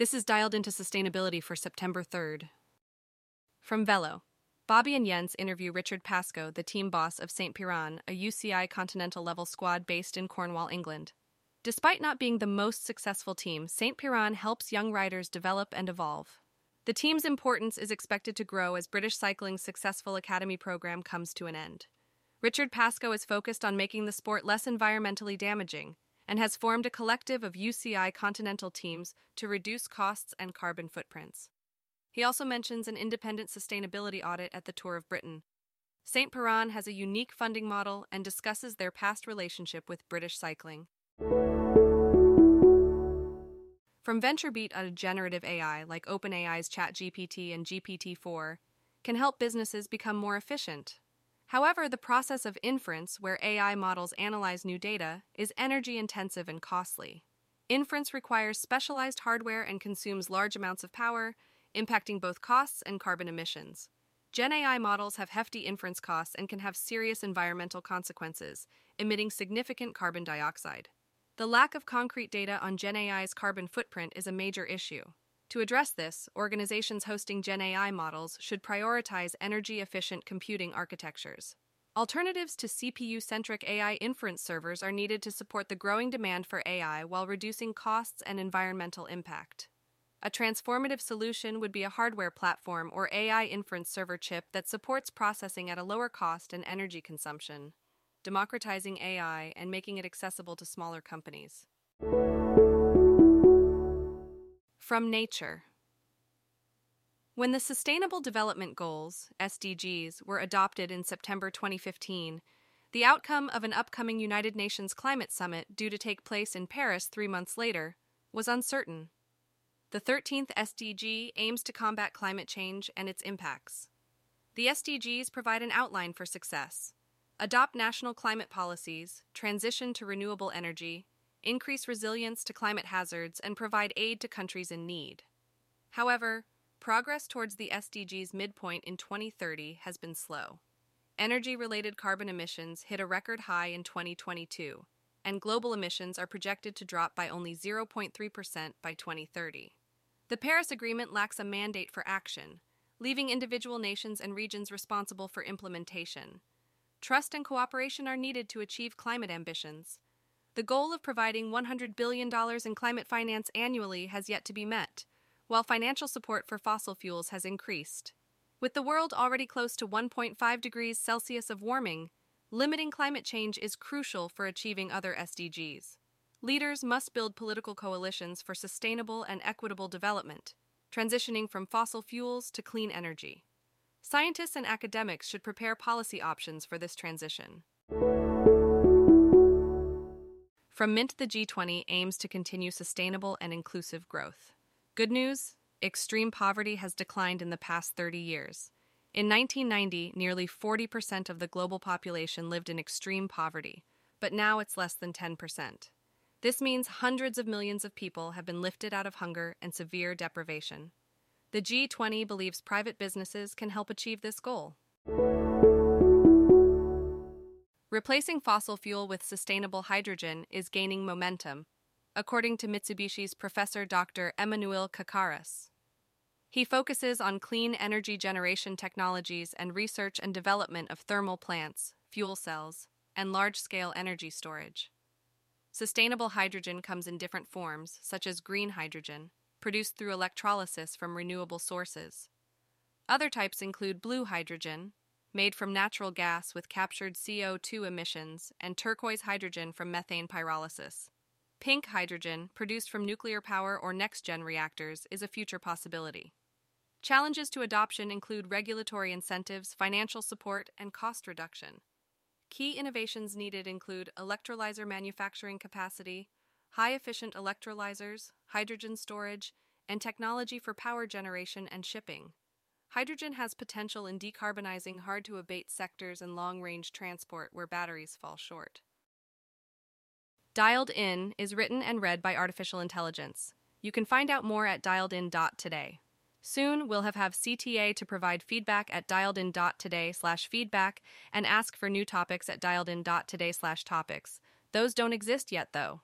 This is dialed into sustainability for September 3rd. From Velo, Bobby and Jens interview Richard Pascoe, the team boss of St. Piran, a UCI continental level squad based in Cornwall, England. Despite not being the most successful team, St. Piran helps young riders develop and evolve. The team's importance is expected to grow as British Cycling's successful academy program comes to an end. Richard Pascoe is focused on making the sport less environmentally damaging and has formed a collective of UCI continental teams to reduce costs and carbon footprints. He also mentions an independent sustainability audit at the Tour of Britain. St. Piran has a unique funding model and discusses their past relationship with British cycling. From VentureBeat, a generative AI like OpenAI's ChatGPT and GPT 4 can help businesses become more efficient. However, the process of inference, where AI models analyze new data, is energy intensive and costly. Inference requires specialized hardware and consumes large amounts of power, impacting both costs and carbon emissions. Gen AI models have hefty inference costs and can have serious environmental consequences, emitting significant carbon dioxide. The lack of concrete data on Gen AI's carbon footprint is a major issue. To address this, organizations hosting Gen AI models should prioritize energy efficient computing architectures. Alternatives to CPU centric AI inference servers are needed to support the growing demand for AI while reducing costs and environmental impact. A transformative solution would be a hardware platform or AI inference server chip that supports processing at a lower cost and energy consumption, democratizing AI and making it accessible to smaller companies. From Nature When the Sustainable Development Goals, SDGs, were adopted in September 2015, the outcome of an upcoming United Nations Climate Summit due to take place in Paris three months later was uncertain. The 13th SDG aims to combat climate change and its impacts. The SDGs provide an outline for success adopt national climate policies, transition to renewable energy, increase resilience to climate hazards, and provide aid to countries in need. However, progress towards the SDGs midpoint in 2030 has been slow. Energy related carbon emissions hit a record high in 2022, and global emissions are projected to drop by only 0.3% by 2030. The Paris Agreement lacks a mandate for action, leaving individual nations and regions responsible for implementation. Trust and cooperation are needed to achieve climate ambitions. The goal of providing $100 billion in climate finance annually has yet to be met, while financial support for fossil fuels has increased. With the world already close to 1.5 degrees Celsius of warming, limiting climate change is crucial for achieving other SDGs. Leaders must build political coalitions for sustainable and equitable development, transitioning from fossil fuels to clean energy. Scientists and academics should prepare policy options for this transition. From Mint, the G20 aims to continue sustainable and inclusive growth. Good news extreme poverty has declined in the past 30 years. In 1990, nearly 40% of the global population lived in extreme poverty, but now it's less than 10%. This means hundreds of millions of people have been lifted out of hunger and severe deprivation. The G20 believes private businesses can help achieve this goal. Replacing fossil fuel with sustainable hydrogen is gaining momentum, according to Mitsubishi's Professor Dr. Emmanuel Kakaras. He focuses on clean energy generation technologies and research and development of thermal plants, fuel cells, and large scale energy storage. Sustainable hydrogen comes in different forms, such as green hydrogen, produced through electrolysis from renewable sources. Other types include blue hydrogen, made from natural gas with captured CO2 emissions, and turquoise hydrogen from methane pyrolysis. Pink hydrogen, produced from nuclear power or next gen reactors, is a future possibility. Challenges to adoption include regulatory incentives, financial support, and cost reduction. Key innovations needed include electrolyzer manufacturing capacity, high efficient electrolyzers, hydrogen storage, and technology for power generation and shipping. Hydrogen has potential in decarbonizing hard to abate sectors and long range transport where batteries fall short. Dialed In is written and read by artificial intelligence. You can find out more at dialedin.today. Soon, we'll have, have CTA to provide feedback at dialedin.today slash feedback and ask for new topics at dialedin.today slash topics. Those don't exist yet, though.